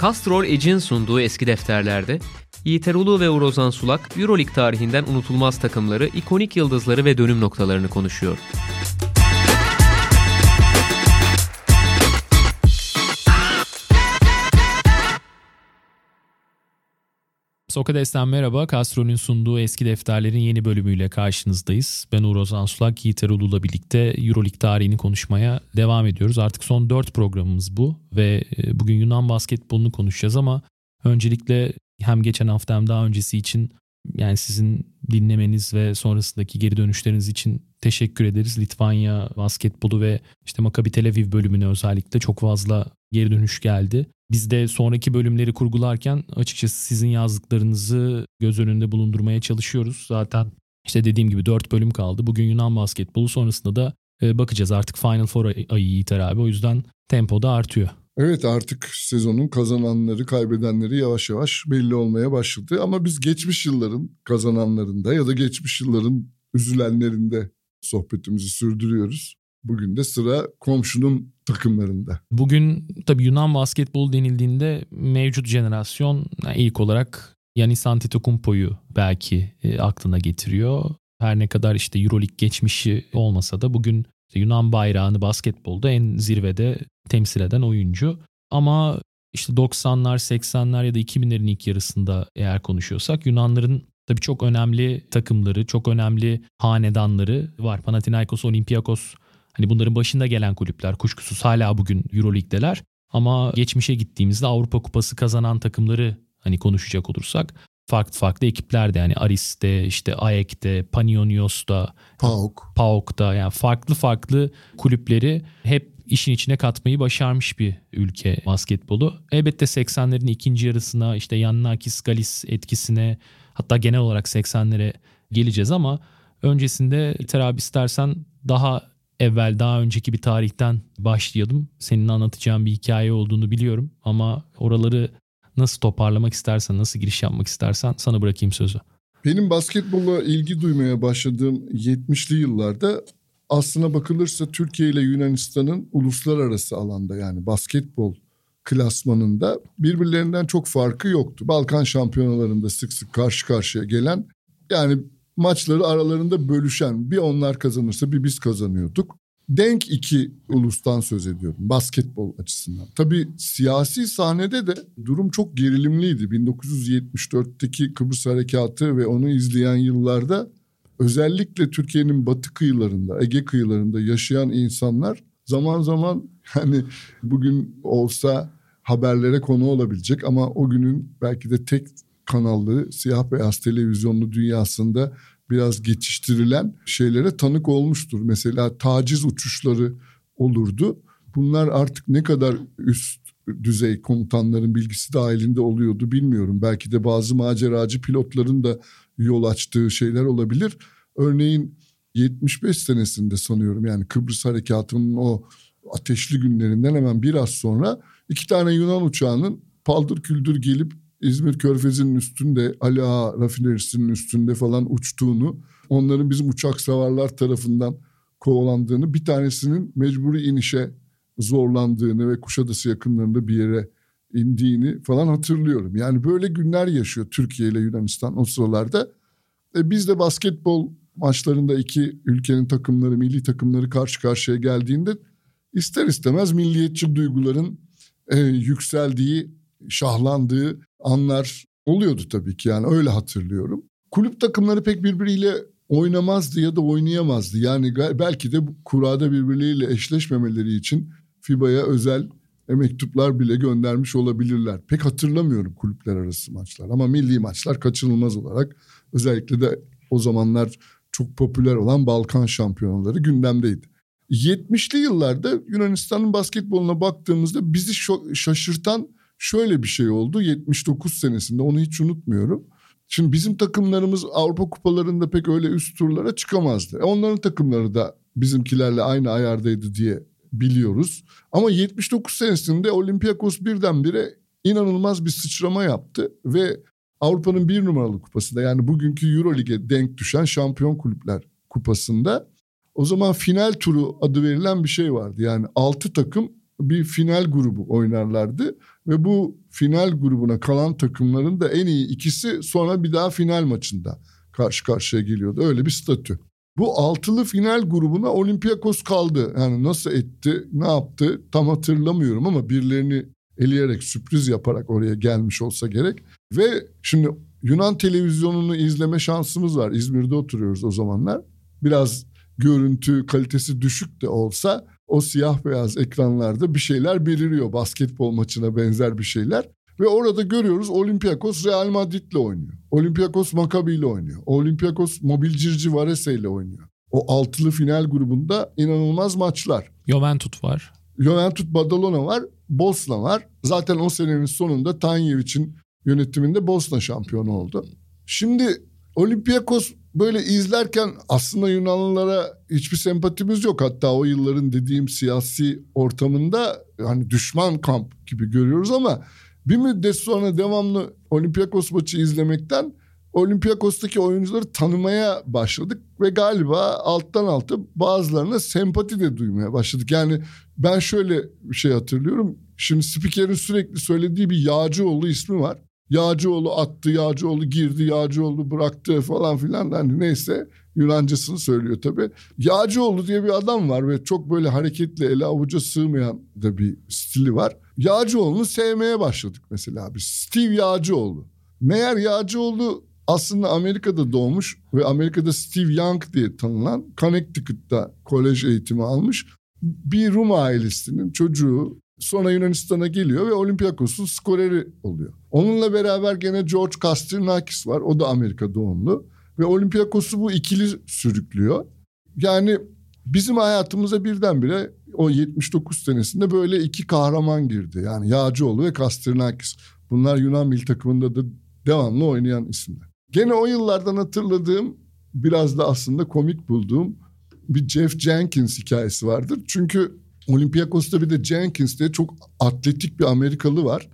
Castrol Edge'in sunduğu eski defterlerde Yiğit Erulu ve Urozan Sulak Euroleague tarihinden unutulmaz takımları, ikonik yıldızları ve dönüm noktalarını konuşuyor. Sokrates'ten merhaba. Castro'nun sunduğu eski defterlerin yeni bölümüyle karşınızdayız. Ben Uğur Ozan Sulak, Yiğit Erol'la birlikte Euroleague tarihini konuşmaya devam ediyoruz. Artık son 4 programımız bu ve e, bugün Yunan basketbolunu konuşacağız ama öncelikle hem geçen hafta hem daha öncesi için yani sizin dinlemeniz ve sonrasındaki geri dönüşleriniz için teşekkür ederiz. Litvanya basketbolu ve işte Maccabi Tel Aviv bölümüne özellikle çok fazla geri dönüş geldi. Biz de sonraki bölümleri kurgularken açıkçası sizin yazdıklarınızı göz önünde bulundurmaya çalışıyoruz. Zaten işte dediğim gibi 4 bölüm kaldı. Bugün Yunan basketbolu sonrasında da e, bakacağız artık Final Four ayı Yiğiter abi. O yüzden tempo da artıyor. Evet artık sezonun kazananları, kaybedenleri yavaş yavaş belli olmaya başladı. Ama biz geçmiş yılların kazananlarında ya da geçmiş yılların üzülenlerinde sohbetimizi sürdürüyoruz. Bugün de sıra komşunun takımlarında. Bugün tabii Yunan basketbol denildiğinde mevcut jenerasyon ilk olarak Yanis Antetokounmpo'yu belki e, aklına getiriyor. Her ne kadar işte Euroleague geçmişi olmasa da bugün işte Yunan bayrağını basketbolda en zirvede temsil eden oyuncu. Ama işte 90'lar, 80'ler ya da 2000'lerin ilk yarısında eğer konuşuyorsak Yunanların tabii çok önemli takımları, çok önemli hanedanları var. Panathinaikos, Olympiakos hani bunların başında gelen kulüpler kuşkusuz hala bugün Euroleague'deler. Ama geçmişe gittiğimizde Avrupa Kupası kazanan takımları hani konuşacak olursak farklı farklı ekiplerde yani Aris'te, işte AEK'te, Panionios'ta, PAOK. PAOK'ta yani farklı farklı kulüpleri hep işin içine katmayı başarmış bir ülke basketbolu. Elbette 80'lerin ikinci yarısına işte Yannakis Galis etkisine hatta genel olarak 80'lere geleceğiz ama öncesinde İter abi istersen daha evvel daha önceki bir tarihten başlayalım. Senin anlatacağın bir hikaye olduğunu biliyorum ama oraları nasıl toparlamak istersen, nasıl giriş yapmak istersen sana bırakayım sözü. Benim basketbola ilgi duymaya başladığım 70'li yıllarda aslına bakılırsa Türkiye ile Yunanistan'ın uluslararası alanda yani basketbol klasmanında birbirlerinden çok farkı yoktu. Balkan şampiyonalarında sık sık karşı karşıya gelen yani maçları aralarında bölüşen bir onlar kazanırsa bir biz kazanıyorduk. Denk iki ulustan söz ediyorum basketbol açısından. Tabii siyasi sahnede de durum çok gerilimliydi. 1974'teki Kıbrıs Harekatı ve onu izleyen yıllarda özellikle Türkiye'nin batı kıyılarında, Ege kıyılarında yaşayan insanlar zaman zaman hani bugün olsa haberlere konu olabilecek ama o günün belki de tek kanallı siyah beyaz televizyonlu dünyasında biraz geçiştirilen şeylere tanık olmuştur. Mesela taciz uçuşları olurdu. Bunlar artık ne kadar üst düzey komutanların bilgisi dahilinde oluyordu bilmiyorum. Belki de bazı maceracı pilotların da yol açtığı şeyler olabilir. Örneğin 75 senesinde sanıyorum yani Kıbrıs Harekatı'nın o ateşli günlerinden hemen biraz sonra iki tane Yunan uçağının paldır küldür gelip İzmir Körfezi'nin üstünde Ali Ağa rafinerisinin üstünde falan uçtuğunu onların bizim uçak savarlar tarafından kovalandığını bir tanesinin mecburi inişe zorlandığını ve Kuşadası yakınlarında bir yere indiğini falan hatırlıyorum. Yani böyle günler yaşıyor Türkiye ile Yunanistan o sıralarda. E biz de basketbol maçlarında iki ülkenin takımları, milli takımları karşı karşıya geldiğinde ister istemez milliyetçi duyguların e, yükseldiği, şahlandığı anlar oluyordu tabii ki yani öyle hatırlıyorum. Kulüp takımları pek birbiriyle oynamazdı ya da oynayamazdı. Yani belki de kurada birbirleriyle eşleşmemeleri için FIBA'ya özel mektuplar bile göndermiş olabilirler. Pek hatırlamıyorum kulüpler arası maçlar ama milli maçlar kaçınılmaz olarak özellikle de o zamanlar çok popüler olan Balkan şampiyonaları gündemdeydi. 70'li yıllarda Yunanistan'ın basketboluna baktığımızda bizi şaşırtan şöyle bir şey oldu. 79 senesinde onu hiç unutmuyorum. Şimdi bizim takımlarımız Avrupa kupalarında pek öyle üst turlara çıkamazdı. Onların takımları da bizimkilerle aynı ayardaydı diye biliyoruz. Ama 79 senesinde Olympiakos birdenbire inanılmaz bir sıçrama yaptı ve Avrupa'nın bir numaralı kupasında yani bugünkü Eurolig'e denk düşen Şampiyon Kulüpler Kupası'nda o zaman final turu adı verilen bir şey vardı. Yani altı takım bir final grubu oynarlardı. Ve bu final grubuna kalan takımların da en iyi ikisi sonra bir daha final maçında karşı karşıya geliyordu. Öyle bir statü. Bu altılı final grubuna Olympiakos kaldı. Yani nasıl etti, ne yaptı tam hatırlamıyorum ama birilerini eleyerek sürpriz yaparak oraya gelmiş olsa gerek. Ve şimdi Yunan televizyonunu izleme şansımız var. İzmir'de oturuyoruz o zamanlar. Biraz görüntü kalitesi düşük de olsa o siyah beyaz ekranlarda bir şeyler beliriyor. Basketbol maçına benzer bir şeyler. Ve orada görüyoruz Olympiakos Real Madrid'le oynuyor. Olympiakos Maccabi ile oynuyor. Olympiakos Mobilcirci Varese ile oynuyor. O altılı final grubunda inanılmaz maçlar. Juventus var. Juventus Badalona var. Bosna var. Zaten o senenin sonunda Tanyevic'in yönetiminde Bosna şampiyonu oldu. Şimdi Olympiakos böyle izlerken aslında Yunanlılara hiçbir sempatimiz yok. Hatta o yılların dediğim siyasi ortamında hani düşman kamp gibi görüyoruz ama bir müddet sonra devamlı Olympiakos maçı izlemekten Olympiakos'taki oyuncuları tanımaya başladık ve galiba alttan alta bazılarına sempati de duymaya başladık. Yani ben şöyle bir şey hatırlıyorum. Şimdi spikerin sürekli söylediği bir Yağcıoğlu ismi var. Yağcıoğlu attı, Yağcıoğlu girdi, Yağcıoğlu bıraktı falan filan. Yani neyse Yunancasını söylüyor tabii. Yağcıoğlu diye bir adam var ve çok böyle hareketli, ele avuca sığmayan da bir stili var. Yağcıoğlu'nu sevmeye başladık mesela biz. Steve Yağcıoğlu. Meğer Yağcıoğlu aslında Amerika'da doğmuş ve Amerika'da Steve Young diye tanınan Connecticut'ta kolej eğitimi almış bir Rum ailesinin çocuğu sonra Yunanistan'a geliyor ve Olympiakos'un skoreri oluyor. Onunla beraber gene George Kastrinakis var. O da Amerika doğumlu. Ve Olympiakos'u bu ikili sürüklüyor. Yani bizim hayatımıza birdenbire o 79 senesinde böyle iki kahraman girdi. Yani Yağcıoğlu ve Kastrinakis. Bunlar Yunan milli takımında da devamlı oynayan isimler. Gene o yıllardan hatırladığım biraz da aslında komik bulduğum bir Jeff Jenkins hikayesi vardır. Çünkü Olympiakos'ta bir de Jenkins diye çok atletik bir Amerikalı var.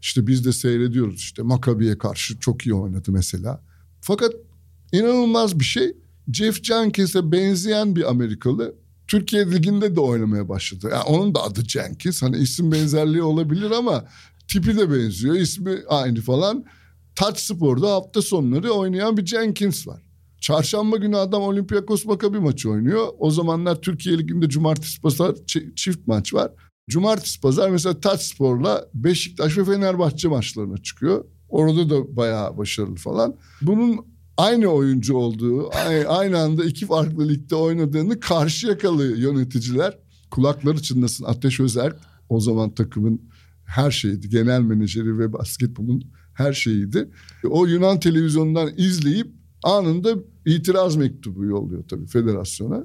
İşte biz de seyrediyoruz işte Maccabi'ye karşı çok iyi oynadı mesela. Fakat inanılmaz bir şey. Jeff Jenkins'e benzeyen bir Amerikalı Türkiye Ligi'nde de oynamaya başladı. Yani onun da adı Jenkins. Hani isim benzerliği olabilir ama tipi de benziyor. ismi aynı falan. Touch Spor'da hafta sonları oynayan bir Jenkins var. Çarşamba günü adam Olympiakos Maccabi maçı oynuyor. O zamanlar Türkiye Ligi'nde cumartesi pazar çift maç var. Cumartesi pazar mesela Taç Spor'la Beşiktaş ve Fenerbahçe maçlarına çıkıyor. Orada da bayağı başarılı falan. Bunun aynı oyuncu olduğu, aynı anda iki farklı ligde oynadığını karşı yakalı yöneticiler kulakları çınlasın. Ateş Özer o zaman takımın her şeydi. Genel menajeri ve basketbolun her şeyiydi. O Yunan televizyonundan izleyip anında itiraz mektubu yolluyor tabii federasyona.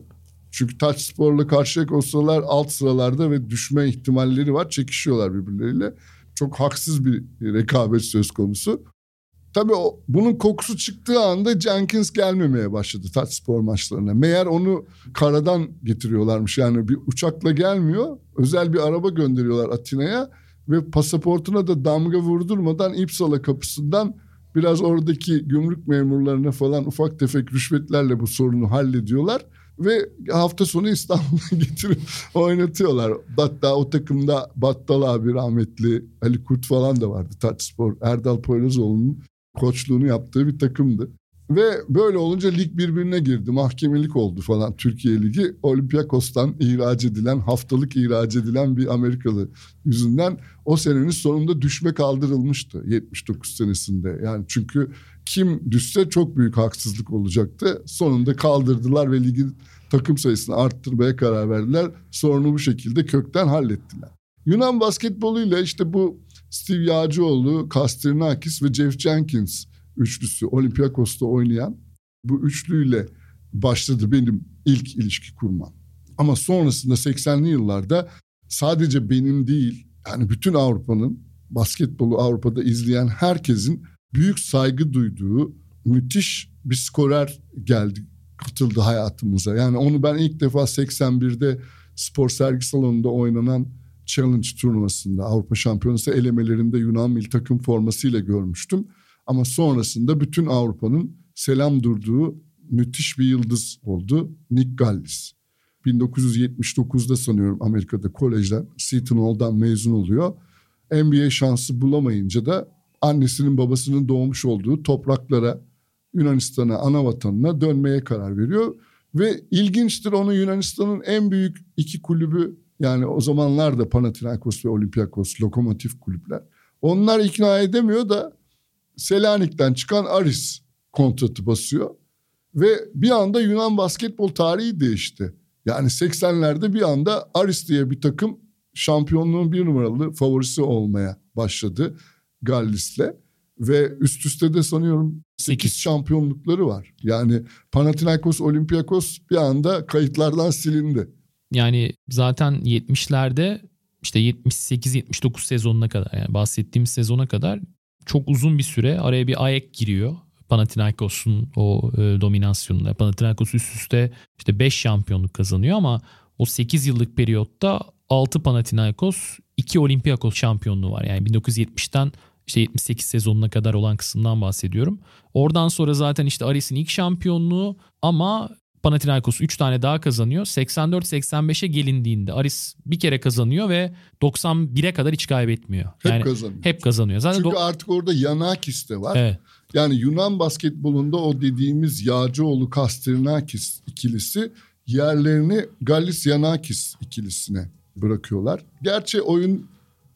Çünkü Taç Spor'la karşıya olsalar alt sıralarda ve düşme ihtimalleri var. Çekişiyorlar birbirleriyle. Çok haksız bir rekabet söz konusu. Tabii o, bunun kokusu çıktığı anda Jenkins gelmemeye başladı Taç Spor maçlarına. Meğer onu karadan getiriyorlarmış. Yani bir uçakla gelmiyor. Özel bir araba gönderiyorlar Atina'ya. Ve pasaportuna da damga vurdurmadan İpsala kapısından biraz oradaki gümrük memurlarına falan ufak tefek rüşvetlerle bu sorunu hallediyorlar. Ve hafta sonu İstanbul'a getirip oynatıyorlar. Hatta o takımda Battal abi rahmetli Ali Kurt falan da vardı. Taç Spor, Erdal Poyrazoğlu'nun koçluğunu yaptığı bir takımdı. Ve böyle olunca lig birbirine girdi. Mahkemelik oldu falan Türkiye Ligi. Olympiakos'tan ihraç edilen, haftalık ihraç edilen bir Amerikalı yüzünden o senenin sonunda düşme kaldırılmıştı 79 senesinde. Yani çünkü kim düşse çok büyük haksızlık olacaktı. Sonunda kaldırdılar ve ligin takım sayısını arttırmaya karar verdiler. Sorunu bu şekilde kökten hallettiler. Yunan basketboluyla işte bu Steve Yağcıoğlu, Kastrinakis ve Jeff Jenkins üçlüsü Olympiakos'ta oynayan bu üçlüyle başladı benim ilk ilişki kurmam. Ama sonrasında 80'li yıllarda sadece benim değil yani bütün Avrupa'nın basketbolu Avrupa'da izleyen herkesin büyük saygı duyduğu müthiş bir skorer geldi katıldı hayatımıza. Yani onu ben ilk defa 81'de spor sergi salonunda oynanan Challenge turnuvasında Avrupa Şampiyonası elemelerinde Yunan milli takım formasıyla görmüştüm. Ama sonrasında bütün Avrupa'nın selam durduğu müthiş bir yıldız oldu Nick Gallis. 1979'da sanıyorum Amerika'da kolejden Seton Hall'dan mezun oluyor. NBA şansı bulamayınca da annesinin babasının doğmuş olduğu topraklara Yunanistan'a ana vatanına dönmeye karar veriyor. Ve ilginçtir onun Yunanistan'ın en büyük iki kulübü yani o zamanlar da Panathinaikos ve Olympiakos lokomotif kulüpler. Onlar ikna edemiyor da Selanik'ten çıkan Aris kontratı basıyor. Ve bir anda Yunan basketbol tarihi değişti. Yani 80'lerde bir anda Aris diye bir takım şampiyonluğun bir numaralı favorisi olmaya başladı Gallis'le. Ve üst üste de sanıyorum 8 şampiyonlukları var. Yani Panathinaikos, Olympiakos bir anda kayıtlardan silindi. Yani zaten 70'lerde işte 78-79 sezonuna kadar yani bahsettiğimiz sezona kadar çok uzun bir süre araya bir ayak giriyor. Panathinaikos'un o e, dominasyonunda. Panathinaikos üst üste işte 5 şampiyonluk kazanıyor ama o 8 yıllık periyotta 6 Panathinaikos, 2 Olympiakos şampiyonluğu var. Yani 1970'ten işte 78 sezonuna kadar olan kısımdan bahsediyorum. Oradan sonra zaten işte Aris'in ilk şampiyonluğu ama Panathinaikos 3 tane daha kazanıyor. 84-85'e gelindiğinde Aris bir kere kazanıyor ve 91'e kadar hiç kaybetmiyor. Hep yani kazanıyor. Hep kazanıyor. Zaten Çünkü do- artık orada Yanakis de var. Evet. Yani Yunan basketbolunda o dediğimiz Yağcıoğlu Kastrinakis ikilisi yerlerini Gallis Yanakis ikilisine bırakıyorlar. Gerçi oyun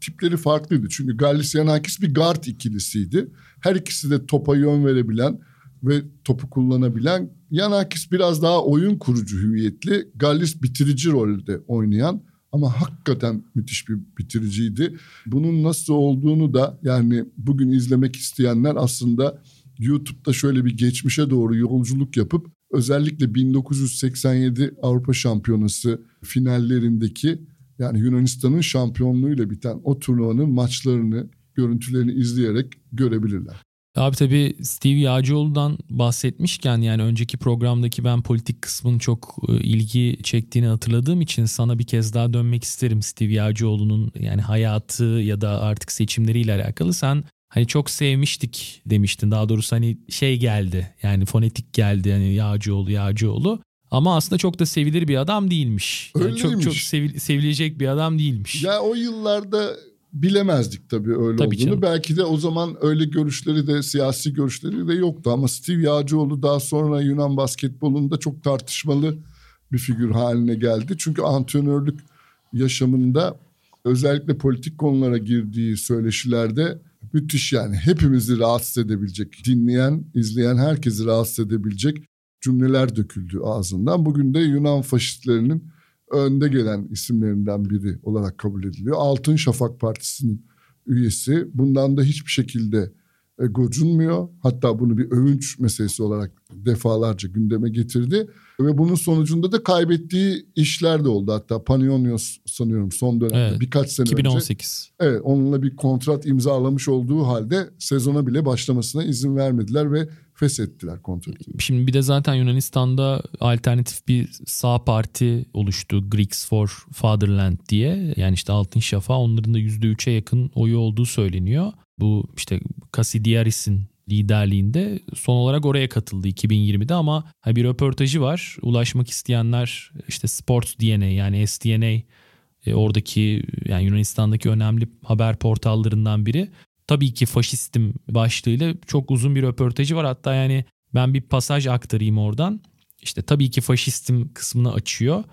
tipleri farklıydı. Çünkü Gallis Yanakis bir guard ikilisiydi. Her ikisi de topa yön verebilen ve topu kullanabilen. Yanakis biraz daha oyun kurucu hüviyetli. Gallis bitirici rolde oynayan ama hakikaten müthiş bir bitiriciydi. Bunun nasıl olduğunu da yani bugün izlemek isteyenler aslında YouTube'da şöyle bir geçmişe doğru yolculuk yapıp özellikle 1987 Avrupa Şampiyonası finallerindeki yani Yunanistan'ın şampiyonluğuyla biten o turnuvanın maçlarını, görüntülerini izleyerek görebilirler. Abi tabii Steve Yağcıoğlu'dan bahsetmişken yani önceki programdaki ben politik kısmın çok e, ilgi çektiğini hatırladığım için sana bir kez daha dönmek isterim Steve Yağcıoğlu'nun yani hayatı ya da artık seçimleriyle alakalı. Sen hani çok sevmiştik demiştin. Daha doğrusu hani şey geldi yani fonetik geldi hani Yağcıoğlu Yağcıoğlu. Ama aslında çok da sevilir bir adam değilmiş. Yani çok çok sevil, sevilecek bir adam değilmiş. Ya o yıllarda bilemezdik tabii öyle tabii olduğunu. Canım. Belki de o zaman öyle görüşleri de siyasi görüşleri de yoktu ama Steve Yağcıoğlu daha sonra Yunan basketbolunda çok tartışmalı bir figür haline geldi. Çünkü antrenörlük yaşamında özellikle politik konulara girdiği söyleşilerde müthiş yani hepimizi rahatsız edebilecek, dinleyen, izleyen herkesi rahatsız edebilecek cümleler döküldü ağzından. Bugün de Yunan faşistlerinin önde gelen isimlerinden biri olarak kabul ediliyor. Altın Şafak Partisi'nin üyesi. Bundan da hiçbir şekilde e, gocunmuyor. Hatta bunu bir övünç meselesi olarak defalarca gündeme getirdi. Ve bunun sonucunda da kaybettiği işler de oldu. Hatta Panionios sanıyorum son dönemde evet, birkaç sene 2018. önce. Evet onunla bir kontrat imzalamış olduğu halde sezona bile başlamasına izin vermediler ve feshettiler kontratı. Şimdi bir de zaten Yunanistan'da alternatif bir sağ parti oluştu. Greeks for Fatherland diye. Yani işte Altın Şafa onların da %3'e yakın oyu olduğu söyleniyor. Bu işte Kasidiaris'in liderliğinde son olarak oraya katıldı 2020'de ama bir röportajı var. Ulaşmak isteyenler işte Sports DNA yani SDNA e, oradaki yani Yunanistan'daki önemli haber portallarından biri. Tabii ki faşistim başlığıyla çok uzun bir röportajı var. Hatta yani ben bir pasaj aktarayım oradan. İşte tabii ki faşistim kısmını açıyor.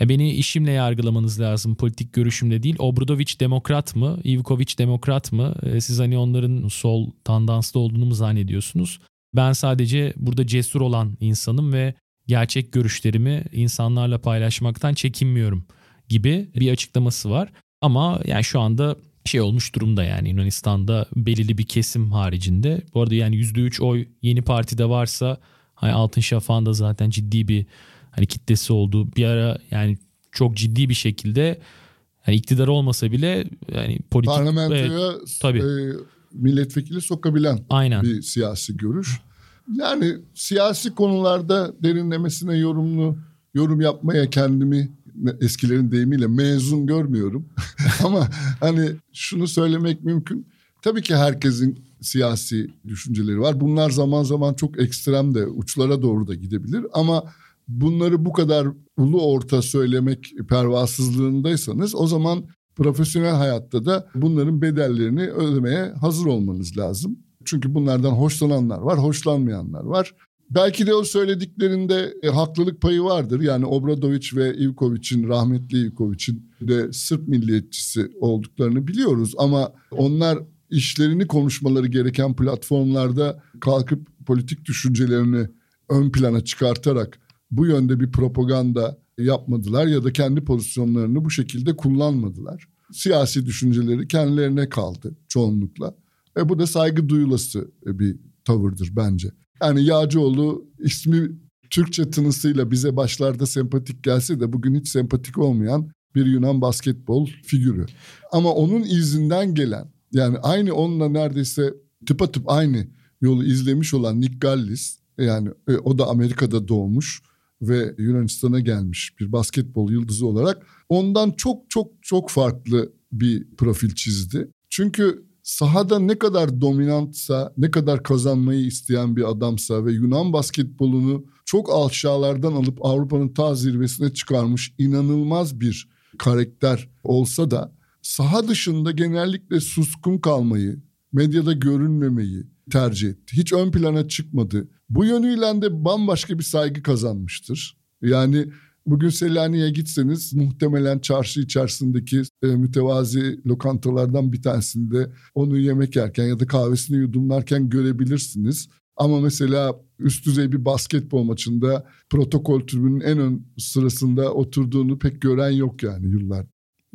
Ya beni işimle yargılamanız lazım. Politik görüşümle değil. Obradoviç demokrat mı? Ivkoviç demokrat mı? E, siz hani onların sol tandanslı olduğunu mu zannediyorsunuz? Ben sadece burada cesur olan insanım ve gerçek görüşlerimi insanlarla paylaşmaktan çekinmiyorum gibi bir açıklaması var. Ama yani şu anda şey olmuş durumda yani Yunanistan'da belirli bir kesim haricinde. Bu arada yani %3 oy yeni partide varsa hani Altın Şafak'ın da zaten ciddi bir hani kitlesi olduğu bir ara yani çok ciddi bir şekilde hani iktidar olmasa bile yani politik parlamentoya e, tabii. E, milletvekili sokabilen Aynen. bir siyasi görüş. Yani siyasi konularda derinlemesine yorumlu yorum yapmaya kendimi eskilerin deyimiyle mezun görmüyorum. Ama hani şunu söylemek mümkün. Tabii ki herkesin siyasi düşünceleri var. Bunlar zaman zaman çok ekstrem de uçlara doğru da gidebilir. Ama bunları bu kadar ulu orta söylemek pervasızlığındaysanız o zaman profesyonel hayatta da bunların bedellerini ödemeye hazır olmanız lazım. Çünkü bunlardan hoşlananlar var, hoşlanmayanlar var. Belki de o söylediklerinde e, haklılık payı vardır. Yani Obradoviç ve Ivkoviç'in, rahmetli Ivkoviç'in de Sırp milliyetçisi olduklarını biliyoruz. Ama onlar işlerini konuşmaları gereken platformlarda kalkıp politik düşüncelerini ön plana çıkartarak bu yönde bir propaganda yapmadılar ya da kendi pozisyonlarını bu şekilde kullanmadılar. Siyasi düşünceleri kendilerine kaldı çoğunlukla. E bu da saygı duyulası bir tavırdır bence. Yani Yağcıoğlu ismi Türkçe tınısıyla bize başlarda sempatik gelse de bugün hiç sempatik olmayan bir Yunan basketbol figürü. Ama onun izinden gelen yani aynı onunla neredeyse tıpatıp aynı yolu izlemiş olan Nick Gallis yani e, o da Amerika'da doğmuş ve Yunanistan'a gelmiş bir basketbol yıldızı olarak ondan çok çok çok farklı bir profil çizdi. Çünkü sahada ne kadar dominantsa, ne kadar kazanmayı isteyen bir adamsa ve Yunan basketbolunu çok aşağılardan alıp Avrupa'nın ta zirvesine çıkarmış inanılmaz bir karakter olsa da saha dışında genellikle suskun kalmayı, medyada görünmemeyi tercih etti. Hiç ön plana çıkmadı. Bu yönüyle de bambaşka bir saygı kazanmıştır. Yani bugün Selanik'e gitseniz muhtemelen çarşı içerisindeki e, mütevazi lokantalardan bir tanesinde onu yemek yerken ya da kahvesini yudumlarken görebilirsiniz. Ama mesela üst düzey bir basketbol maçında protokol tribünün en ön sırasında oturduğunu pek gören yok yani yıllar.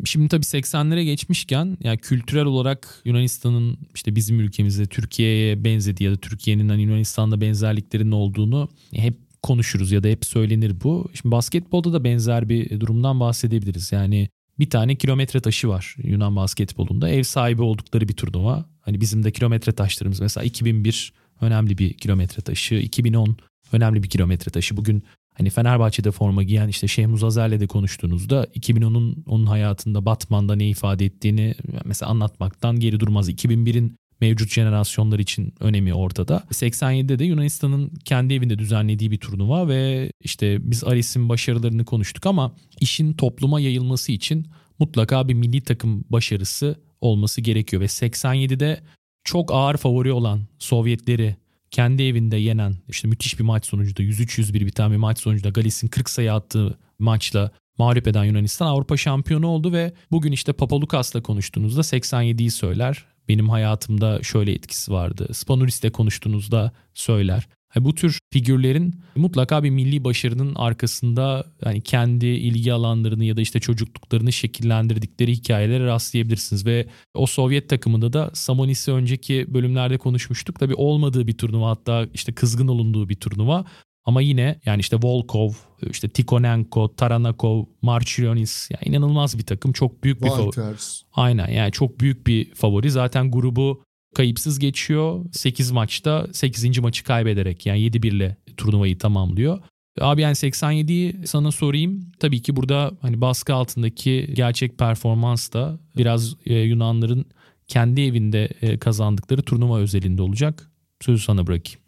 Şimdi tabii 80'lere geçmişken yani kültürel olarak Yunanistan'ın işte bizim ülkemizde Türkiye'ye benzediği ya da Türkiye'nin hani Yunanistan'da benzerliklerinin olduğunu hep konuşuruz ya da hep söylenir bu. Şimdi basketbolda da benzer bir durumdan bahsedebiliriz. Yani bir tane kilometre taşı var Yunan basketbolunda. Ev sahibi oldukları bir turnuva. Hani bizim de kilometre taşlarımız mesela 2001 önemli bir kilometre taşı, 2010 önemli bir kilometre taşı. Bugün Hani Fenerbahçe'de forma giyen işte Şehmuz Azer'le de konuştuğunuzda 2010'un onun hayatında Batman'da ne ifade ettiğini mesela anlatmaktan geri durmaz. 2001'in mevcut jenerasyonlar için önemi ortada. 87'de de Yunanistan'ın kendi evinde düzenlediği bir turnuva ve işte biz Aris'in başarılarını konuştuk ama işin topluma yayılması için mutlaka bir milli takım başarısı olması gerekiyor ve 87'de çok ağır favori olan Sovyetleri kendi evinde yenen işte müthiş bir maç sonucunda 103-101 biten bir maç sonucunda Galis'in 40 sayı attığı maçla mağlup eden Yunanistan Avrupa şampiyonu oldu ve bugün işte Papalukas'la konuştuğunuzda 87'yi söyler. Benim hayatımda şöyle etkisi vardı. Spanulis'le konuştuğunuzda söyler. Bu tür figürlerin mutlaka bir milli başarının arkasında yani kendi ilgi alanlarını ya da işte çocukluklarını şekillendirdikleri hikayelere rastlayabilirsiniz. Ve o Sovyet takımında da Samonis'i önceki bölümlerde konuşmuştuk. Tabii olmadığı bir turnuva hatta işte kızgın olunduğu bir turnuva. Ama yine yani işte Volkov, işte Tikonenko, Taranakov, Marchionis yani inanılmaz bir takım. Çok büyük bir favori. Aynen yani çok büyük bir favori. Zaten grubu kayıpsız geçiyor. 8 maçta 8. maçı kaybederek yani 7-1 ile turnuvayı tamamlıyor. Abi yani 87'yi sana sorayım. Tabii ki burada hani baskı altındaki gerçek performans da biraz e, Yunanların kendi evinde e, kazandıkları turnuva özelinde olacak. Sözü sana bırakayım.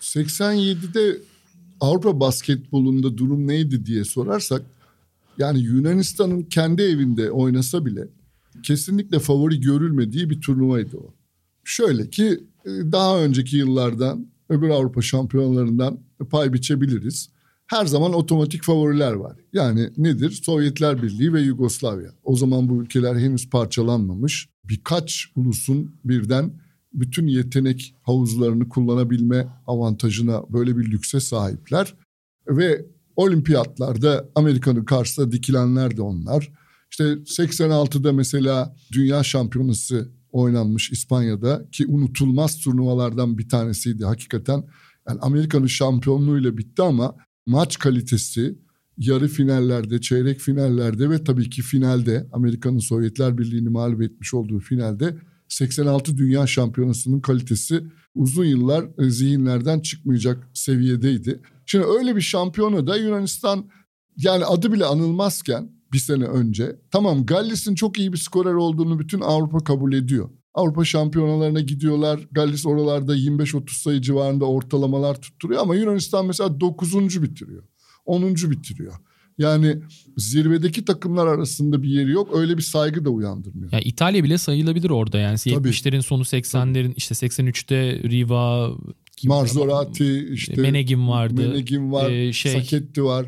87'de Avrupa basketbolunda durum neydi diye sorarsak yani Yunanistan'ın kendi evinde oynasa bile kesinlikle favori görülmediği bir turnuvaydı o. Şöyle ki e, daha önceki yıllardan öbür Avrupa şampiyonlarından pay biçebiliriz. Her zaman otomatik favoriler var. Yani nedir? Sovyetler Birliği ve Yugoslavya. O zaman bu ülkeler henüz parçalanmamış. Birkaç ulusun birden bütün yetenek havuzlarını kullanabilme avantajına böyle bir lükse sahipler. Ve olimpiyatlarda Amerika'nın karşısında dikilenler de onlar. İşte 86'da mesela dünya şampiyonası oynanmış İspanya'da ki unutulmaz turnuvalardan bir tanesiydi hakikaten. Yani Amerika'nın şampiyonluğuyla bitti ama maç kalitesi yarı finallerde, çeyrek finallerde ve tabii ki finalde Amerika'nın Sovyetler Birliği'ni mağlup etmiş olduğu finalde 86 Dünya Şampiyonası'nın kalitesi uzun yıllar e, zihinlerden çıkmayacak seviyedeydi. Şimdi öyle bir şampiyonu da Yunanistan yani adı bile anılmazken bir sene önce tamam Gallis'in çok iyi bir skorer olduğunu bütün Avrupa kabul ediyor. Avrupa şampiyonalarına gidiyorlar. Gallis oralarda 25-30 sayı civarında ortalamalar tutturuyor ama Yunanistan mesela 9. bitiriyor. 10. bitiriyor. Yani zirvedeki takımlar arasında bir yeri yok. Öyle bir saygı da uyandırmıyor. Yani İtalya bile sayılabilir orada yani. Tabii. 70'lerin sonu 80'lerin işte 83'te Riva Marzorati işte Menegim vardı. Menegim var, Ee, şey- Saketti var.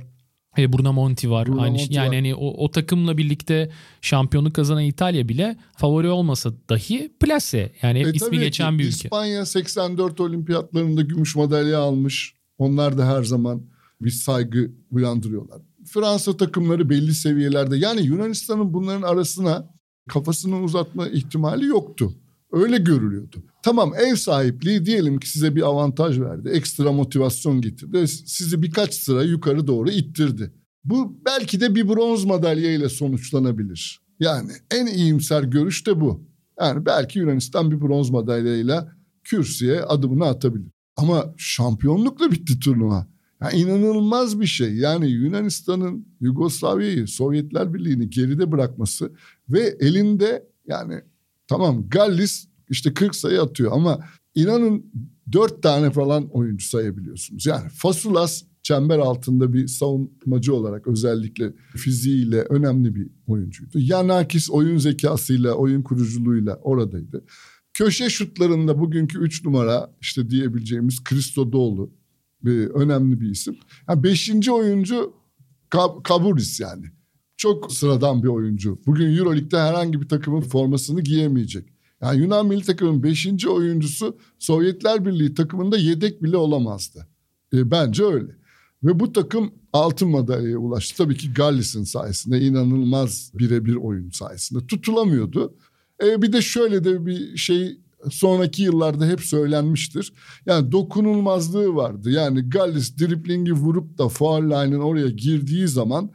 E, Bruno Monti var. Bruno Aynı Monti yani var. hani o, o takımla birlikte şampiyonluk kazanan İtalya bile favori olmasa dahi plase. Yani E ismi geçen bir ülke. İspanya 84 olimpiyatlarında gümüş madalya almış. Onlar da her zaman bir saygı uyandırıyorlar. Fransa takımları belli seviyelerde. Yani Yunanistan'ın bunların arasına kafasını uzatma ihtimali yoktu. Öyle görülüyordu. Tamam ev sahipliği diyelim ki size bir avantaj verdi. Ekstra motivasyon getirdi. Sizi birkaç sıra yukarı doğru ittirdi. Bu belki de bir bronz madalya ile sonuçlanabilir. Yani en iyimser görüş de bu. Yani belki Yunanistan bir bronz madalyayla kürsüye adımını atabilir. Ama şampiyonlukla bitti turnuva. Yani inanılmaz bir şey. Yani Yunanistan'ın Yugoslavya'yı, Sovyetler Birliği'ni geride bırakması ve elinde yani tamam Gallis işte 40 sayı atıyor ama inanın 4 tane falan oyuncu sayabiliyorsunuz. Yani Fasulas çember altında bir savunmacı olarak özellikle fiziğiyle önemli bir oyuncuydu. Yanakis oyun zekasıyla, oyun kuruculuğuyla oradaydı. Köşe şutlarında bugünkü 3 numara işte diyebileceğimiz Christodoğlu bir önemli bir isim. Yani beşinci oyuncu Kab- Kaburis yani. Çok sıradan bir oyuncu. Bugün Euroleague'de herhangi bir takımın formasını giyemeyecek. Yani Yunan milli takımın beşinci oyuncusu Sovyetler Birliği takımında yedek bile olamazdı. E, bence öyle. Ve bu takım altın madalyaya ulaştı. Tabii ki Gallis'in sayesinde inanılmaz birebir oyun sayesinde. Tutulamıyordu. E, bir de şöyle de bir şey sonraki yıllarda hep söylenmiştir. Yani dokunulmazlığı vardı. Yani Gallis driplingi vurup da foul line'ın oraya girdiği zaman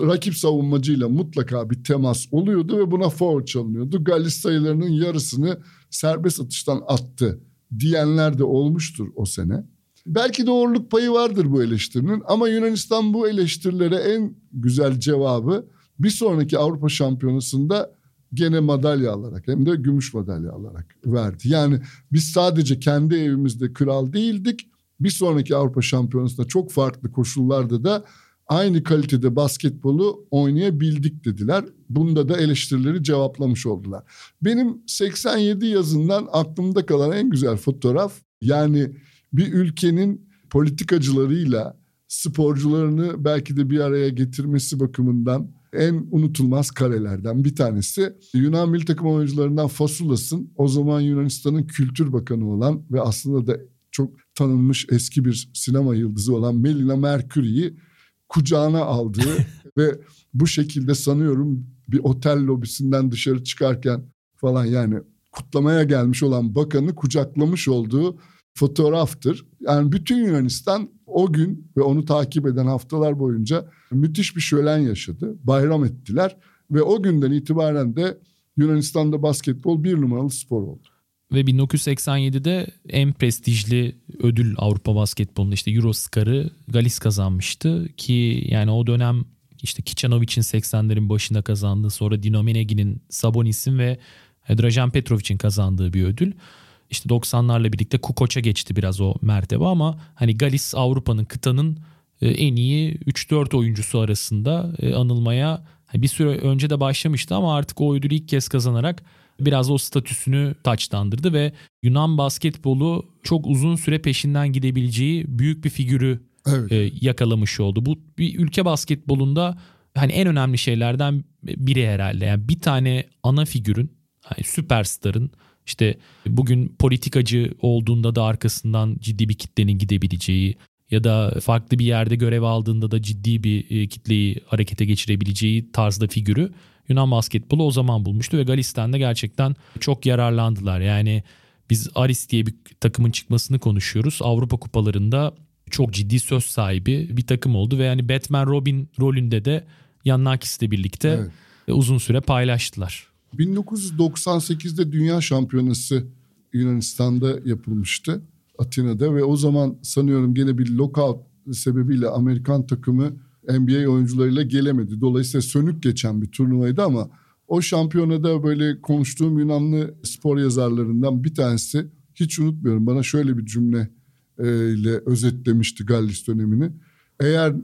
rakip savunmacıyla mutlaka bir temas oluyordu ve buna foul çalınıyordu. Gallis sayılarının yarısını serbest atıştan attı diyenler de olmuştur o sene. Belki doğruluk payı vardır bu eleştirinin ama Yunanistan bu eleştirilere en güzel cevabı bir sonraki Avrupa Şampiyonası'nda gene madalya alarak hem de gümüş madalya alarak verdi. Yani biz sadece kendi evimizde kral değildik. Bir sonraki Avrupa Şampiyonası'nda çok farklı koşullarda da aynı kalitede basketbolu oynayabildik dediler. Bunda da eleştirileri cevaplamış oldular. Benim 87 yazından aklımda kalan en güzel fotoğraf yani bir ülkenin politikacılarıyla sporcularını belki de bir araya getirmesi bakımından en unutulmaz karelerden bir tanesi. Yunan milli takım oyuncularından Fasulas'ın o zaman Yunanistan'ın kültür bakanı olan ve aslında da çok tanınmış eski bir sinema yıldızı olan Melina Mercury'yi kucağına aldığı ve bu şekilde sanıyorum bir otel lobisinden dışarı çıkarken falan yani kutlamaya gelmiş olan bakanı kucaklamış olduğu fotoğraftır. Yani bütün Yunanistan o gün ve onu takip eden haftalar boyunca müthiş bir şölen yaşadı. Bayram ettiler ve o günden itibaren de Yunanistan'da basketbol bir numaralı spor oldu. Ve 1987'de en prestijli ödül Avrupa basketbolunda işte Euroscar'ı Galis kazanmıştı ki yani o dönem işte Kicanovic'in 80'lerin başında kazandığı sonra Dino Menegi'nin Sabonis'in ve Drajan Petrovic'in kazandığı bir ödül. İşte 90'larla birlikte Kukoç'a geçti biraz o mertebe ama hani Galis Avrupa'nın kıtanın e, en iyi 3-4 oyuncusu arasında e, anılmaya bir süre önce de başlamıştı ama artık o ödülü ilk kez kazanarak biraz o statüsünü taçlandırdı ve Yunan basketbolu çok uzun süre peşinden gidebileceği büyük bir figürü Evet. e, yakalamış oldu. Bu bir ülke basketbolunda hani en önemli şeylerden biri herhalde. Yani bir tane ana figürün, hani süperstarın işte bugün politikacı olduğunda da arkasından ciddi bir kitlenin gidebileceği ya da farklı bir yerde görev aldığında da ciddi bir e, kitleyi harekete geçirebileceği tarzda figürü Yunan basketbolu o zaman bulmuştu ve Galistan'da gerçekten çok yararlandılar. Yani biz Aris diye bir takımın çıkmasını konuşuyoruz. Avrupa kupalarında çok ciddi söz sahibi bir takım oldu ve yani Batman Robin rolünde de Yannakis'le birlikte Evet. uzun süre paylaştılar. 1998'de Dünya Şampiyonası Yunanistan'da yapılmıştı. Atina'da ve o zaman sanıyorum gene bir lockout sebebiyle Amerikan takımı NBA oyuncularıyla gelemedi. Dolayısıyla sönük geçen bir turnuvaydı ama o şampiyonada böyle konuştuğum Yunanlı spor yazarlarından bir tanesi hiç unutmuyorum bana şöyle bir cümle e, ile özetlemişti Gallis dönemini. Eğer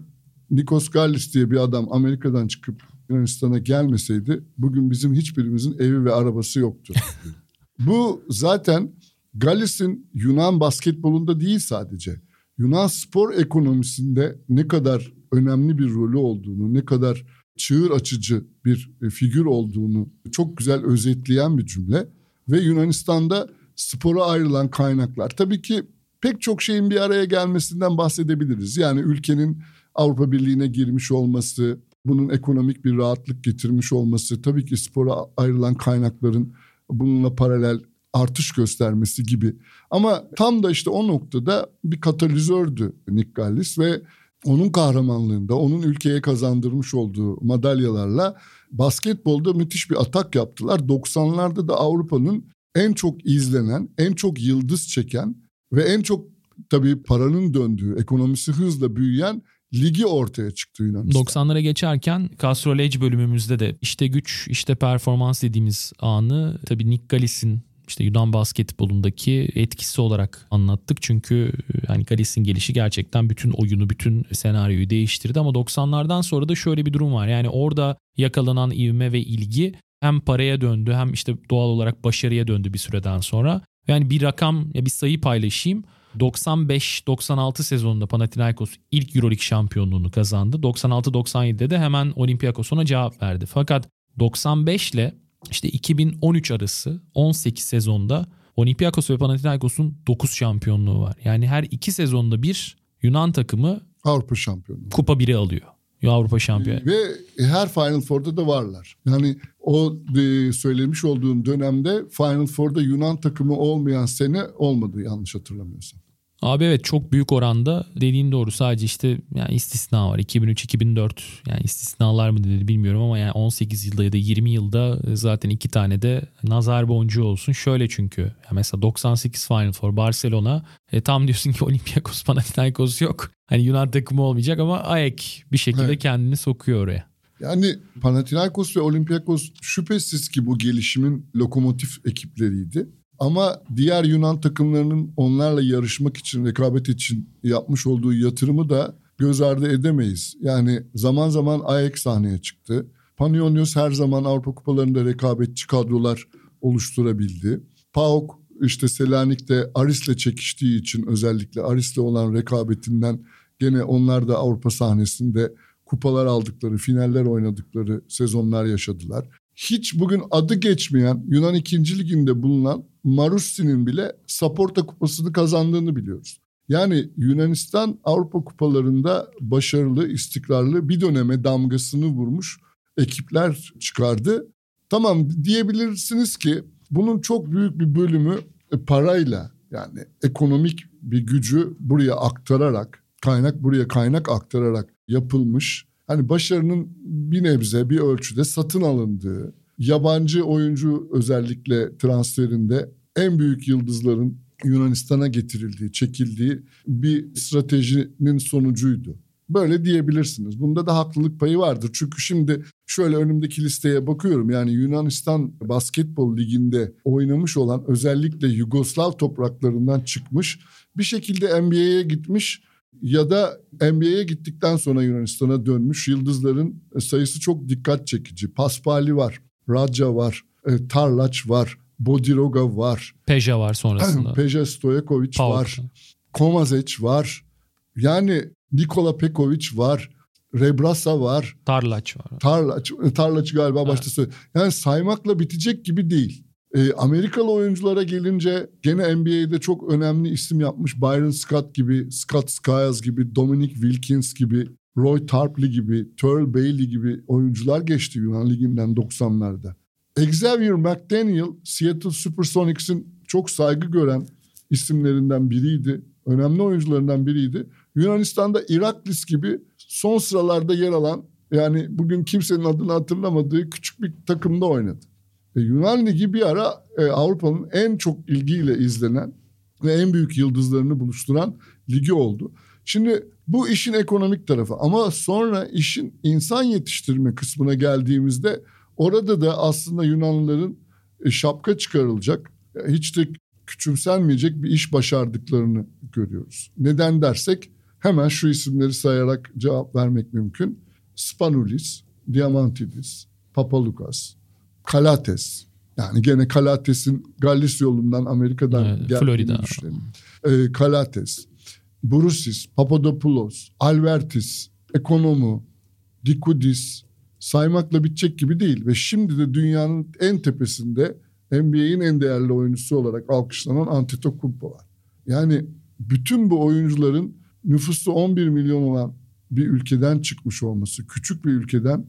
Nikos Gallis diye bir adam Amerika'dan çıkıp Yunanistan'a gelmeseydi bugün bizim hiçbirimizin evi ve arabası yoktu. Bu zaten Gallis'in Yunan basketbolunda değil sadece. Yunan spor ekonomisinde ne kadar önemli bir rolü olduğunu, ne kadar çığır açıcı bir e, figür olduğunu çok güzel özetleyen bir cümle. Ve Yunanistan'da spora ayrılan kaynaklar. Tabii ki pek çok şeyin bir araya gelmesinden bahsedebiliriz. Yani ülkenin Avrupa Birliği'ne girmiş olması, bunun ekonomik bir rahatlık getirmiş olması, tabii ki spora ayrılan kaynakların bununla paralel artış göstermesi gibi. Ama tam da işte o noktada bir katalizördü Nick Gallis ve onun kahramanlığında, onun ülkeye kazandırmış olduğu madalyalarla basketbolda müthiş bir atak yaptılar. 90'larda da Avrupa'nın en çok izlenen, en çok yıldız çeken ve en çok tabii paranın döndüğü, ekonomisi hızla büyüyen ligi ortaya çıktı Yunanistan. 90'lara geçerken Castrol Edge bölümümüzde de işte güç, işte performans dediğimiz anı tabii Nick Gallis'in işte Yunan basketbolundaki etkisi olarak anlattık. Çünkü hani Gallis'in gelişi gerçekten bütün oyunu, bütün senaryoyu değiştirdi ama 90'lardan sonra da şöyle bir durum var. Yani orada yakalanan ivme ve ilgi hem paraya döndü hem işte doğal olarak başarıya döndü bir süreden sonra. Yani bir rakam, bir sayı paylaşayım. 95-96 sezonunda Panathinaikos ilk Euroleague şampiyonluğunu kazandı. 96-97'de de hemen Olympiakos ona cevap verdi. Fakat 95 ile işte 2013 arası 18 sezonda Olympiakos ve Panathinaikos'un 9 şampiyonluğu var. Yani her iki sezonda bir Yunan takımı Avrupa şampiyonu. Kupa biri alıyor. Avrupa şampiyonu. Ve her Final Four'da da varlar. Yani o e, söylemiş olduğun dönemde Final Four'da Yunan takımı olmayan sene olmadı yanlış hatırlamıyorsam. Abi evet çok büyük oranda dediğin doğru sadece işte yani istisna var 2003-2004 yani istisnalar mı dedi bilmiyorum ama yani 18 yılda ya da 20 yılda zaten iki tane de nazar boncuğu olsun. Şöyle çünkü yani mesela 98 Final Four Barcelona e, tam diyorsun ki Olympiakos Panathinaikos yok. Hani Yunan takımı olmayacak ama AEK bir şekilde evet. kendini sokuyor oraya. Yani Panathinaikos ve Olympiakos şüphesiz ki bu gelişimin lokomotif ekipleriydi. Ama diğer Yunan takımlarının onlarla yarışmak için, rekabet için yapmış olduğu yatırımı da göz ardı edemeyiz. Yani zaman zaman Ajax sahneye çıktı. Panionios her zaman Avrupa kupalarında rekabetçi kadrolar oluşturabildi. PAOK işte Selanik'te Aris'le çekiştiği için özellikle Aris'le olan rekabetinden gene onlar da Avrupa sahnesinde kupalar aldıkları, finaller oynadıkları sezonlar yaşadılar. Hiç bugün adı geçmeyen Yunan 2. Liginde bulunan Marussi'nin bile Saporta Kupası'nı kazandığını biliyoruz. Yani Yunanistan Avrupa kupalarında başarılı, istikrarlı bir döneme damgasını vurmuş ekipler çıkardı. Tamam diyebilirsiniz ki bunun çok büyük bir bölümü e, parayla yani ekonomik bir gücü buraya aktararak, kaynak buraya kaynak aktararak yapılmış. Hani başarının bir nebze bir ölçüde satın alındığı, yabancı oyuncu özellikle transferinde en büyük yıldızların Yunanistan'a getirildiği, çekildiği bir stratejinin sonucuydu. Böyle diyebilirsiniz. Bunda da haklılık payı vardır. Çünkü şimdi şöyle önümdeki listeye bakıyorum. Yani Yunanistan Basketbol Ligi'nde oynamış olan özellikle Yugoslav topraklarından çıkmış bir şekilde NBA'ye gitmiş ya da NBA'ye gittikten sonra Yunanistan'a dönmüş yıldızların sayısı çok dikkat çekici. Paspali var, Raja var, e, Tarlaç var, Bodiroga var. Peja var sonrasında. Peja Stojakovic var. Komazec var. Yani Nikola Pekovic var. Rebrasa var. Tarlaç var. Tarlaç, Tarlaç galiba evet. başta söyledi. Yani saymakla bitecek gibi değil. E, Amerikalı oyunculara gelince gene NBA'de çok önemli isim yapmış. Byron Scott gibi, Scott Skiles gibi, Dominic Wilkins gibi, Roy Tarpley gibi, Terrell Bailey gibi oyuncular geçti Yunan Ligi'nden 90'larda. Xavier McDaniel Seattle Supersonics'in çok saygı gören isimlerinden biriydi. Önemli oyuncularından biriydi. Yunanistan'da Iraklis gibi son sıralarda yer alan yani bugün kimsenin adını hatırlamadığı küçük bir takımda oynadı. E, Yunan Ligi bir ara e, Avrupa'nın en çok ilgiyle izlenen ve en büyük yıldızlarını buluşturan ligi oldu. Şimdi bu işin ekonomik tarafı ama sonra işin insan yetiştirme kısmına geldiğimizde orada da aslında Yunanlıların e, şapka çıkarılacak, hiç de küçümsenmeyecek bir iş başardıklarını görüyoruz. Neden dersek Hemen şu isimleri sayarak cevap vermek mümkün. Spanulis, Diamantidis, Papalukas, Kalates. Yani gene Kalates'in Gallis yolundan Amerika'dan Evet, geldiğini Florida. düşünelim. Ee, Kalates, Brusis, Papadopoulos, Alvertis, Ekonomu, Dikudis saymakla bitecek gibi değil. Ve şimdi de dünyanın en tepesinde NBA'in en değerli oyuncusu olarak alkışlanan Antetokounmpo var. Yani bütün bu oyuncuların nüfusu 11 milyon olan bir ülkeden çıkmış olması, küçük bir ülkeden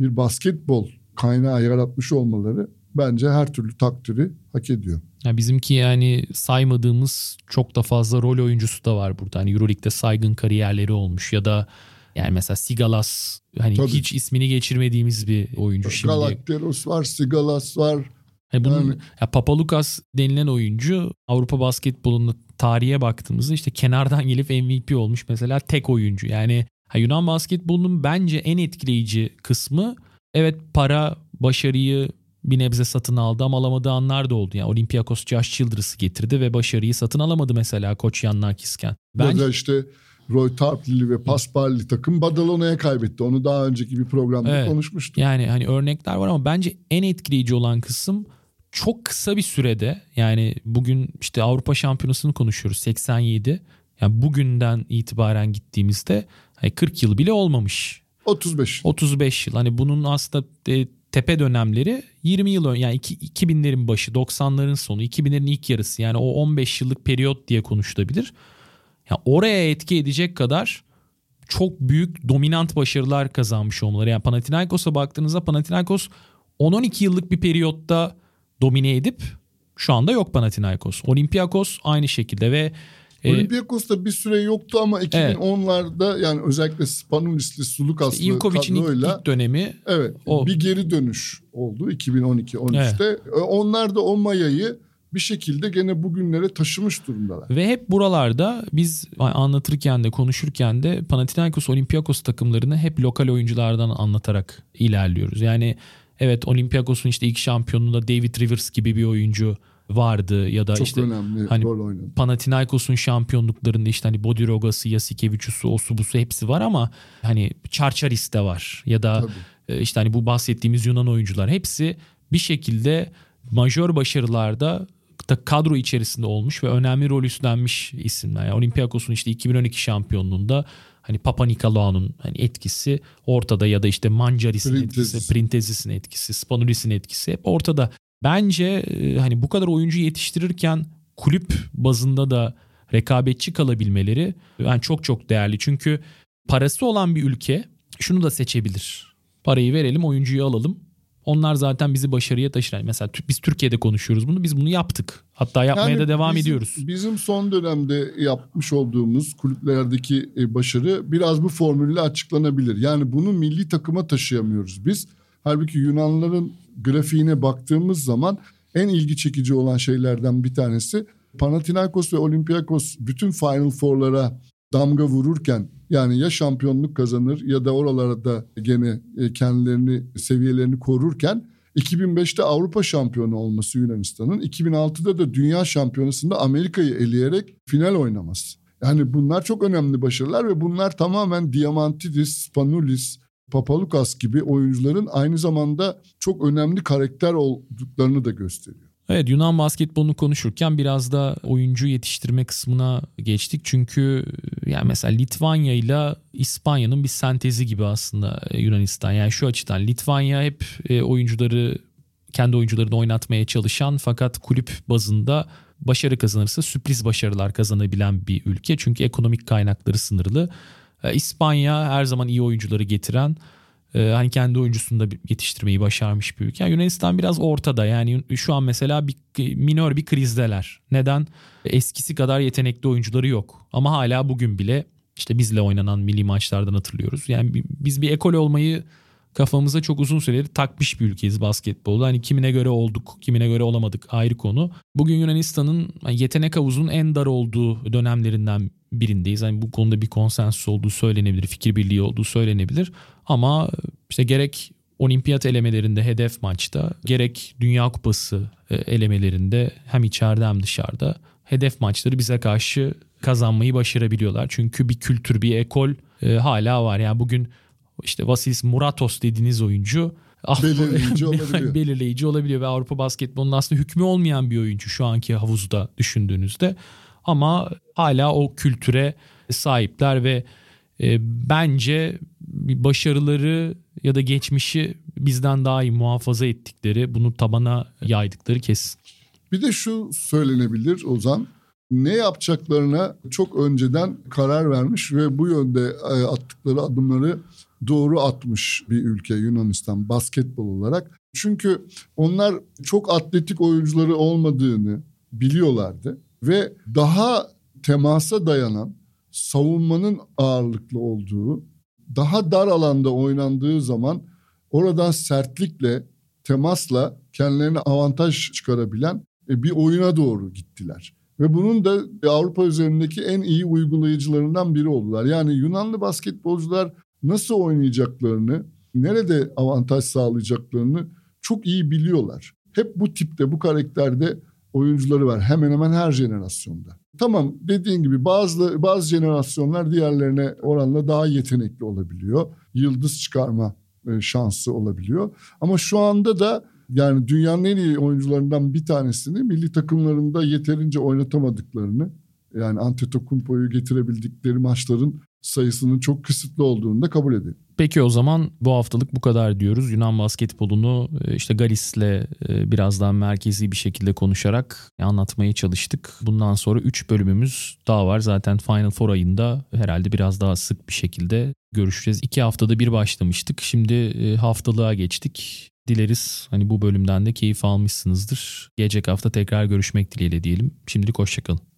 bir basketbol kaynağı yaratmış olmaları bence her türlü takdiri hak ediyor. Ya bizimki yani saymadığımız çok da fazla rol oyuncusu da var burada. Hani Euroleague'de saygın kariyerleri olmuş ya da yani mesela Sigalas hani Tabii. hiç ismini geçirmediğimiz bir oyuncu şimdi. Galakteros var, Sigalas var. Hani bunun Yani- ya Papalukas denilen oyuncu Avrupa basketbolunda tarihe baktığımızda işte kenardan gelip MVP olmuş mesela tek oyuncu. Yani Yunan basketbolunun bence en etkileyici kısmı evet para başarıyı bir nebze satın aldı ama alamadığı anlar da oldu. Yani Olympiakos Josh Childress'ı getirdi ve başarıyı satın alamadı mesela Koç Yannakisken. Ben... Ya da işte Roy Tarpley ve Pasparli takım Badalona'ya kaybetti. Onu daha önceki bir programda Evet. konuşmuştuk. Yani hani örnekler var ama bence en etkileyici olan kısım çok kısa bir sürede yani bugün işte Avrupa Şampiyonası'nı konuşuyoruz 87. Yani bugünden itibaren gittiğimizde hani 40 yıl bile olmamış. 35. 35 yıl. Hani bunun aslında e, tepe dönemleri 20 yıl ön yani iki- 2000'lerin başı, 90'ların sonu, 2000'lerin ilk yarısı. Yani o 15 yıllık periyot diye konuşulabilir. Ya oraya etki edecek kadar çok büyük dominant başarılar kazanmış olmaları. Yani Panathinaikos'a baktığınızda Panathinaikos 10-12 yıllık bir periyotta domine edip şu anda yok Panathinaikos. Olympiakos aynı şekilde ve Olympiakos'ta bir süre yoktu ama 2010'larda yani özellikle Spanulis'li Sulukas'lı Ivkovic'in ilk, kadroyla ilk dönemi evet o- bir geri dönüş oldu 2012-13'te. E, Onlar da o mayayı bir şekilde gene bugünlere taşımış durumdalar. Ve hep buralarda biz anlatırken de konuşurken de Panathinaikos Olympiakos takımlarını hep lokal oyunculardan anlatarak ilerliyoruz. Yani evet Olympiakos'un işte ilk şampiyonluğunda David Rivers gibi bir oyuncu vardı ya da Çok işte önemli hani. Panathinaikos'un şampiyonluklarında işte hani Bodiroga'sı, Yasikevicius'u, osu busu hepsi var ama hani Çarçaris de var ya da Tabii. e, işte hani bu bahsettiğimiz Yunan oyuncular hepsi bir şekilde majör başarılarda da kadro içerisinde olmuş ve önemli rol üstlenmiş isimler. Yani Olympiakos'un işte 2012 şampiyonluğunda hani Papa Nikolaou'nun hani etkisi ortada ya da işte Mancaris'in Printezis. etkisi, Printezis'in etkisi, Spanulis'in etkisi hep ortada. Bence e, hani bu kadar oyuncu yetiştirirken kulüp bazında da rekabetçi kalabilmeleri yani çok çok değerli. Çünkü parası olan bir ülke şunu da seçebilir. Parayı verelim, oyuncuyu alalım. Onlar zaten bizi başarıya taşır. Mesela biz Türkiye'de konuşuyoruz bunu. Biz bunu yaptık. Hatta yapmaya Yani da devam bizim- ediyoruz. Bizim son dönemde yapmış olduğumuz kulüplerdeki e, başarı biraz bu formülle açıklanabilir. Yani bunu milli takıma taşıyamıyoruz biz. Halbuki Yunanlıların grafiğine baktığımız zaman en ilgi çekici olan şeylerden bir tanesi Panathinaikos ve Olympiakos bütün Final Four'lara damga vururken yani ya şampiyonluk kazanır ya da oralarda gene e, kendilerini seviyelerini korurken 2005'te Avrupa şampiyonu olması Yunanistan'ın 2006'da da dünya şampiyonasında Amerika'yı eleyerek final oynaması. Yani bunlar çok önemli başarılar ve bunlar tamamen Diamantidis, Spanulis, Papalukas gibi oyuncuların aynı zamanda çok önemli karakter olduklarını da gösteriyor. Evet Yunan basketbolunu konuşurken biraz da oyuncu yetiştirme kısmına geçtik. Çünkü yani mesela Litvanya ile İspanya'nın bir sentezi gibi aslında e, Yunanistan. Yani şu açıdan Litvanya hep e, oyuncuları kendi oyuncularını oynatmaya çalışan fakat kulüp bazında başarı kazanırsa sürpriz başarılar kazanabilen bir ülke. Çünkü ekonomik kaynakları sınırlı. E, İspanya her zaman iyi oyuncuları getiren ee, hani kendi oyuncusunu da yetiştirmeyi başarmış bir ülke. Yani Yunanistan biraz ortada yani şu an mesela bir minör bir krizdeler. Neden? Eskisi kadar yetenekli oyuncuları yok. Ama hala bugün bile işte bizle oynanan milli maçlardan hatırlıyoruz. Yani bi- biz bir ekol olmayı kafamıza çok uzun süredir takmış bir ülkeyiz basketbolda. Hani kimine göre olduk, kimine göre olamadık ayrı konu. Bugün Yunanistan'ın yetenek havuzunun en dar olduğu dönemlerinden birindeyiz. Hani bu konuda bir konsensus olduğu söylenebilir, fikir birliği olduğu söylenebilir. Ama işte gerek olimpiyat elemelerinde hedef maçta gerek Dünya Kupası e, elemelerinde hem içeride hem dışarıda hedef maçları bize karşı kazanmayı başarabiliyorlar. Çünkü bir kültür, bir ekol e, hala var. Yani bugün işte Vasilis Muratos dediğiniz oyuncu belirleyici olabiliyor. belirleyici olabiliyor ve Avrupa basketbolunun aslında hükmü olmayan bir oyuncu şu anki havuzda düşündüğünüzde. Ama hala o kültüre sahipler ve e, bence başarıları ya da geçmişi bizden daha iyi muhafaza ettikleri, bunu tabana yaydıkları kesin. Bir de şu söylenebilir Ozan. Ne yapacaklarına çok önceden karar vermiş ve bu yönde e, attıkları adımları doğru atmış bir ülke Yunanistan basketbol olarak. Çünkü onlar çok atletik oyuncuları olmadığını biliyorlardı ve daha temasa dayanan savunmanın ağırlıklı olduğu, daha dar alanda oynandığı zaman oradan sertlikle, temasla kendilerine avantaj çıkarabilen e, bir oyuna doğru gittiler. Ve bunun da Avrupa üzerindeki en iyi uygulayıcılarından biri oldular. Yani Yunanlı basketbolcular nasıl oynayacaklarını, nerede avantaj sağlayacaklarını çok iyi biliyorlar. Hep bu tipte, bu karakterde oyuncuları var hemen hemen her jenerasyonda. Tamam dediğin gibi bazı bazı jenerasyonlar diğerlerine oranla daha yetenekli olabiliyor. Yıldız çıkarma e, şansı olabiliyor. Ama şu anda da yani dünyanın en iyi oyuncularından bir tanesini milli takımlarında yeterince oynatamadıklarını yani Antetokounmpo'yu getirebildikleri maçların sayısının çok kısıtlı olduğunu da kabul edelim. Peki o zaman bu haftalık bu kadar diyoruz. Yunan basketbolunu e, işte Galis'le e, biraz daha merkezi bir şekilde konuşarak anlatmaya çalıştık. Bundan sonra 3 bölümümüz daha var. Zaten Final Four ayında herhalde biraz daha sık bir şekilde görüşeceğiz. 2 haftada bir başlamıştık. Şimdi e, haftalığa geçtik. Dileriz hani bu bölümden de keyif almışsınızdır. Gelecek hafta tekrar görüşmek dileğiyle diyelim. Şimdilik hoşçakalın.